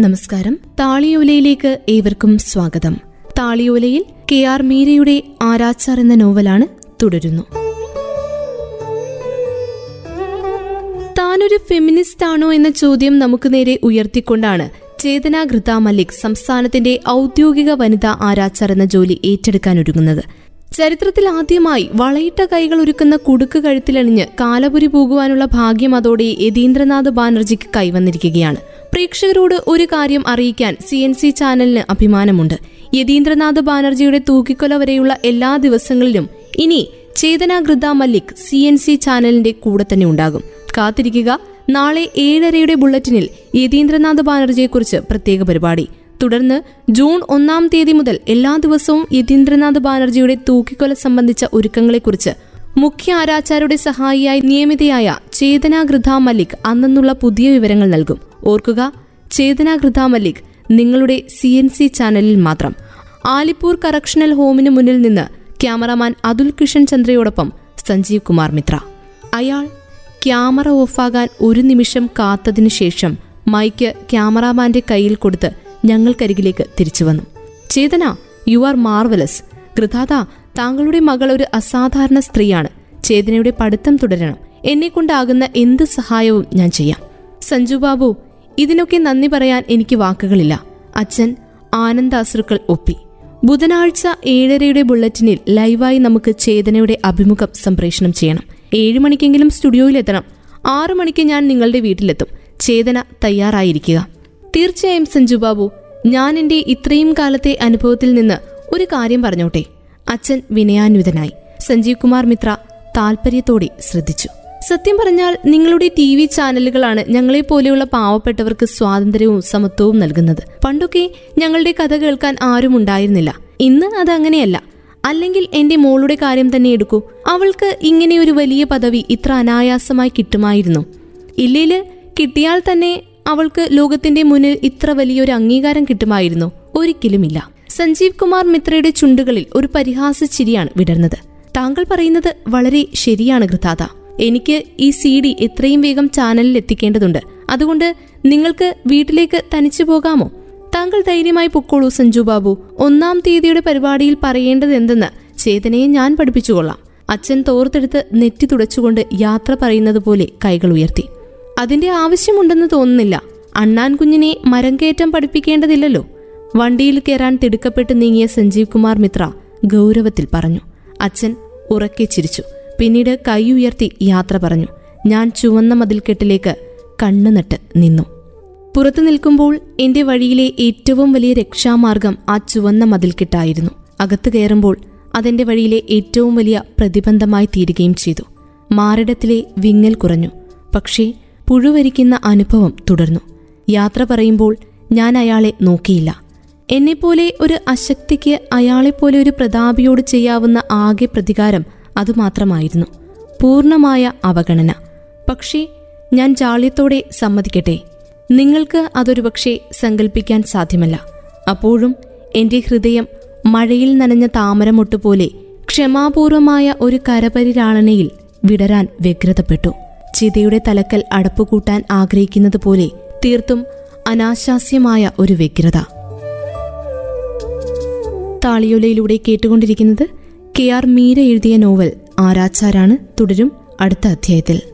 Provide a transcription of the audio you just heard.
നമസ്കാരം. താളിയോലയിലേക്ക് ഏവർക്കും സ്വാഗതം. താളിയോലയിൽ കെ ആർ മീരയുടെ ആരാച്ചാർ എന്ന നോവലാണ് തുടരുന്നു. താനൊരു ഫെമിനിസ്റ്റ് ആണോ എന്ന ചോദ്യം നമുക്ക് നേരെ ഉയർത്തിക്കൊണ്ടാണ് ചേതന ഘൃത മല്ലിക് സംസ്ഥാനത്തിന്റെ ഔദ്യോഗിക വനിതാ ആരാച്ചാർ എന്ന ജോലി ഏറ്റെടുക്കാൻ ഒരുങ്ങുന്നത്. ചരിത്രത്തിൽ ആദ്യമായി വളയിട്ട കൈകൾ ഒരുക്കുന്ന കുടുക്ക് കഴുത്തിലണിഞ്ഞ് കാലപുരി പോകുവാനുള്ള ഭാഗ്യം അതോടെ യതീന്ദ്രനാഥ് ബാനർജിക്ക് കൈവന്നിരിക്കുകയാണ്. പ്രേക്ഷകരോട് ഒരു കാര്യം അറിയിക്കാൻ സി എൻ സി ചാനലിന് അഭിമാനമുണ്ട്. യതീന്ദ്രനാഥ് ബാനർജിയുടെ തൂക്കിക്കൊല വരെയുള്ള എല്ലാ ദിവസങ്ങളിലും ഇനി Chetana Mallik C N C ചാനലിന്റെ കൂടെ തന്നെ ഉണ്ടാകും. കാത്തിരിക്കുക. നാളെ ഏഴരയുടെ ബുള്ളറ്റിനിൽ യതീന്ദ്രനാഥ് ബാനർജിയെക്കുറിച്ച് പ്രത്യേക പരിപാടി. തുടർന്ന് ജൂൺ ഒന്നാം തീയതി മുതൽ എല്ലാ ദിവസവും യതീന്ദ്രനാഥ് ബാനർജിയുടെ തൂക്കിക്കൊല സംബന്ധിച്ച ഒരുക്കങ്ങളെക്കുറിച്ച് മുഖ്യ ആരാച്ചാരുടെ സഹായിയായി നിയമിതയായ ചേതന മല്ലിക് അന്നുള്ള പുതിയ വിവരങ്ങൾ നൽകും. ഓർക്കുക ചേതന ഘൃത മല്ലിക് നിങ്ങളുടെ സി എൻ സി ചാനലിൽ മാത്രം. ആലിപ്പൂർ കറക്ഷണൽ ഹോമിന് മുന്നിൽ നിന്ന് ക്യാമറമാൻ അതുൽ കിഷൻ ചന്ദ്രയോടൊപ്പം സഞ്ജീവ് കുമാർ മിത്ര. അയാൾ ക്യാമറ ഓഫാകാൻ ഒരു നിമിഷം കാത്തതിനു ശേഷം മൈക്ക് ക്യാമറാമാന്റെ കയ്യിൽ കൊടുത്ത് ഞങ്ങൾക്കരികിലേക്ക് തിരിച്ചു വന്നു. Chetana you are marvellous. കൃതാത താങ്കളുടെ മകൾ ഒരു അസാധാരണ സ്ത്രീയാണ്. ചേതനയുടെ പഠിത്തം തുടരണം. എന്നെ കൊണ്ടാകുന്ന എന്ത് സഹായവും ഞാൻ ചെയ്യാം. സഞ്ജു ബാബു ഇതിനൊക്കെ നന്ദി പറയാൻ എനിക്ക് വാക്കുകളില്ല. അച്ഛൻ ആനന്ദാശ്രുക്കൾ ഒപ്പി. ബുധനാഴ്ച ഏഴരയുടെ ബുള്ളറ്റിനിൽ ലൈവായി നമുക്ക് ചേതനയുടെ അഭിമുഖം സംപ്രേഷണം ചെയ്യണം. ഏഴ് മണിക്കെങ്കിലും സ്റ്റുഡിയോയിലെത്തണം. ആറു മണിക്ക് ഞാൻ നിങ്ങളുടെ വീട്ടിലെത്തും. ചേതന തയ്യാറായിരിക്കുക. തീർച്ചയായും സഞ്ജു ബാബു ഞാൻ എന്റെ ഇത്രയും കാലത്തെ അനുഭവത്തിൽ നിന്ന് ഒരു കാര്യം പറഞ്ഞോട്ടെ. അച്ഛൻ വിനയാന്വിതനായി. സഞ്ജീവ് കുമാർ മിത്ര താൽപര്യത്തോടെ ശ്രദ്ധിച്ചു. സത്യം പറഞ്ഞാൽ നിങ്ങളുടെ ടി വി ചാനലുകളാണ് ഞങ്ങളെ പോലെയുള്ള പാവപ്പെട്ടവർക്ക് സ്വാതന്ത്ര്യവും സമത്വവും നൽകുന്നത്. പണ്ടൊക്കെ ഞങ്ങളുടെ കഥ കേൾക്കാൻ ആരും ഉണ്ടായിരുന്നില്ല. ഇന്ന് അത് അങ്ങനെയല്ല. അല്ലെങ്കിൽ എന്റെ മോളുടെ കാര്യം തന്നെ എടുക്കൂ. അവൾക്ക് ഇങ്ങനെ ഒരു വലിയ പദവി ഇത്ര അനായാസമായി കിട്ടുമായിരുന്നു. ഇല്ലേൽ കിട്ടിയാൽ തന്നെ അവൾക്ക് ലോകത്തിന്റെ മുന്നിൽ ഇത്ര വലിയൊരു അംഗീകാരം കിട്ടുമായിരുന്നു. ഒരിക്കലുമില്ല. സഞ്ജീവ് കുമാർ മിത്രയുടെ ചുണ്ടുകളിൽ ഒരു പരിഹാസ ചിരിയാണ് വിടർന്നത്. താങ്കൾ പറയുന്നത് വളരെ ശരിയാണ് ഗൃതാത എനിക്ക് ഈ സി ഡി എത്രയും വേഗം ചാനലിൽ എത്തിക്കേണ്ടതുണ്ട്. അതുകൊണ്ട് നിങ്ങൾക്ക് വീട്ടിലേക്ക് തനിച്ചു പോകാമോ? താങ്കൾ ധൈര്യമായി പൊക്കോളൂ സഞ്ജു ബാബു. ഒന്നാം തീയതിയുടെ പരിപാടിയിൽ പറയേണ്ടത് എന്തെന്ന് ചേതനയെ ഞാൻ പഠിപ്പിച്ചുകൊള്ളാം. അച്ഛൻ തോർത്തെടുത്ത് നെറ്റി തുടച്ചുകൊണ്ട് യാത്ര പറയുന്നത് പോലെ കൈകൾ ഉയർത്തി. അതിന്റെ ആവശ്യമുണ്ടെന്ന് തോന്നുന്നില്ല. അണ്ണാൻ കുഞ്ഞിനെ മരം കയറ്റം പഠിപ്പിക്കേണ്ടതില്ലല്ലോ. വണ്ടിയിൽ കയറാൻ തിടുക്കപ്പെട്ട് നീങ്ങിയ സഞ്ജീവ് കുമാർ മിത്ര ഗൗരവത്തിൽ പറഞ്ഞു. അച്ഛൻ ഉറക്കെ ചിരിച്ചു. പിന്നീട് കൈ ഉയർത്തി യാത്ര പറഞ്ഞു. ഞാൻ ചുവന്ന മതിൽക്കെട്ടിലേക്ക് കണ്ണുനട്ട് നിന്നു. പുറത്തു നിൽക്കുമ്പോൾ എന്റെ വഴിയിലെ ഏറ്റവും വലിയ രക്ഷാമാർഗം ആ ചുവന്ന മതിൽക്കെട്ടായിരുന്നു. അകത്ത് കയറുമ്പോൾ അതെന്റെ വഴിയിലെ ഏറ്റവും വലിയ പ്രതിബന്ധമായി തീരുകയും ചെയ്തു. മാറിടത്തിലെ വിങ്ങൽ കുറഞ്ഞു. പക്ഷേ പുഴുവരിക്കുന്ന അനുഭവം തുടർന്നു. യാത്ര പറയുമ്പോൾ ഞാൻ അയാളെ നോക്കിയില്ല. എന്നെപ്പോലെ ഒരു അശക്തിക്ക് അയാളെപ്പോലെ ഒരു പ്രതാപിയോട് ചെയ്യാവുന്ന ആകെ പ്രതികാരം അതുമാത്രമായിരുന്നു. പൂർണമായ അവഗണന. പക്ഷേ ഞാൻ ജാള്യത്തോടെ സമ്മതിക്കട്ടെ. നിങ്ങൾക്ക് അതൊരു പക്ഷേ സങ്കല്പിക്കാൻ സാധ്യമല്ല. അപ്പോഴും എന്റെ ഹൃദയം മഴയിൽ നനഞ്ഞ താമരമൊട്ടുപോലെ ക്ഷമാപൂർവമായ ഒരു കരപരിരാളനയിൽ വിടരാൻ വ്യഗ്രതപ്പെട്ടു. ചിതയുടെ തലക്കൽ അടപ്പുകൂട്ടാൻ ആഗ്രഹിക്കുന്നത് പോലെ തീർത്തും അനാശാസ്യമായ ഒരു വ്യഗ്രത. താളിയോലയിലൂടെ കേട്ടുകൊണ്ടിരിക്കുന്നത് കെ ആർ മീര എഴുതിയ നോവൽ ആരാച്ചാരാണ് തുടരും അടുത്ത അധ്യായത്തിൽ.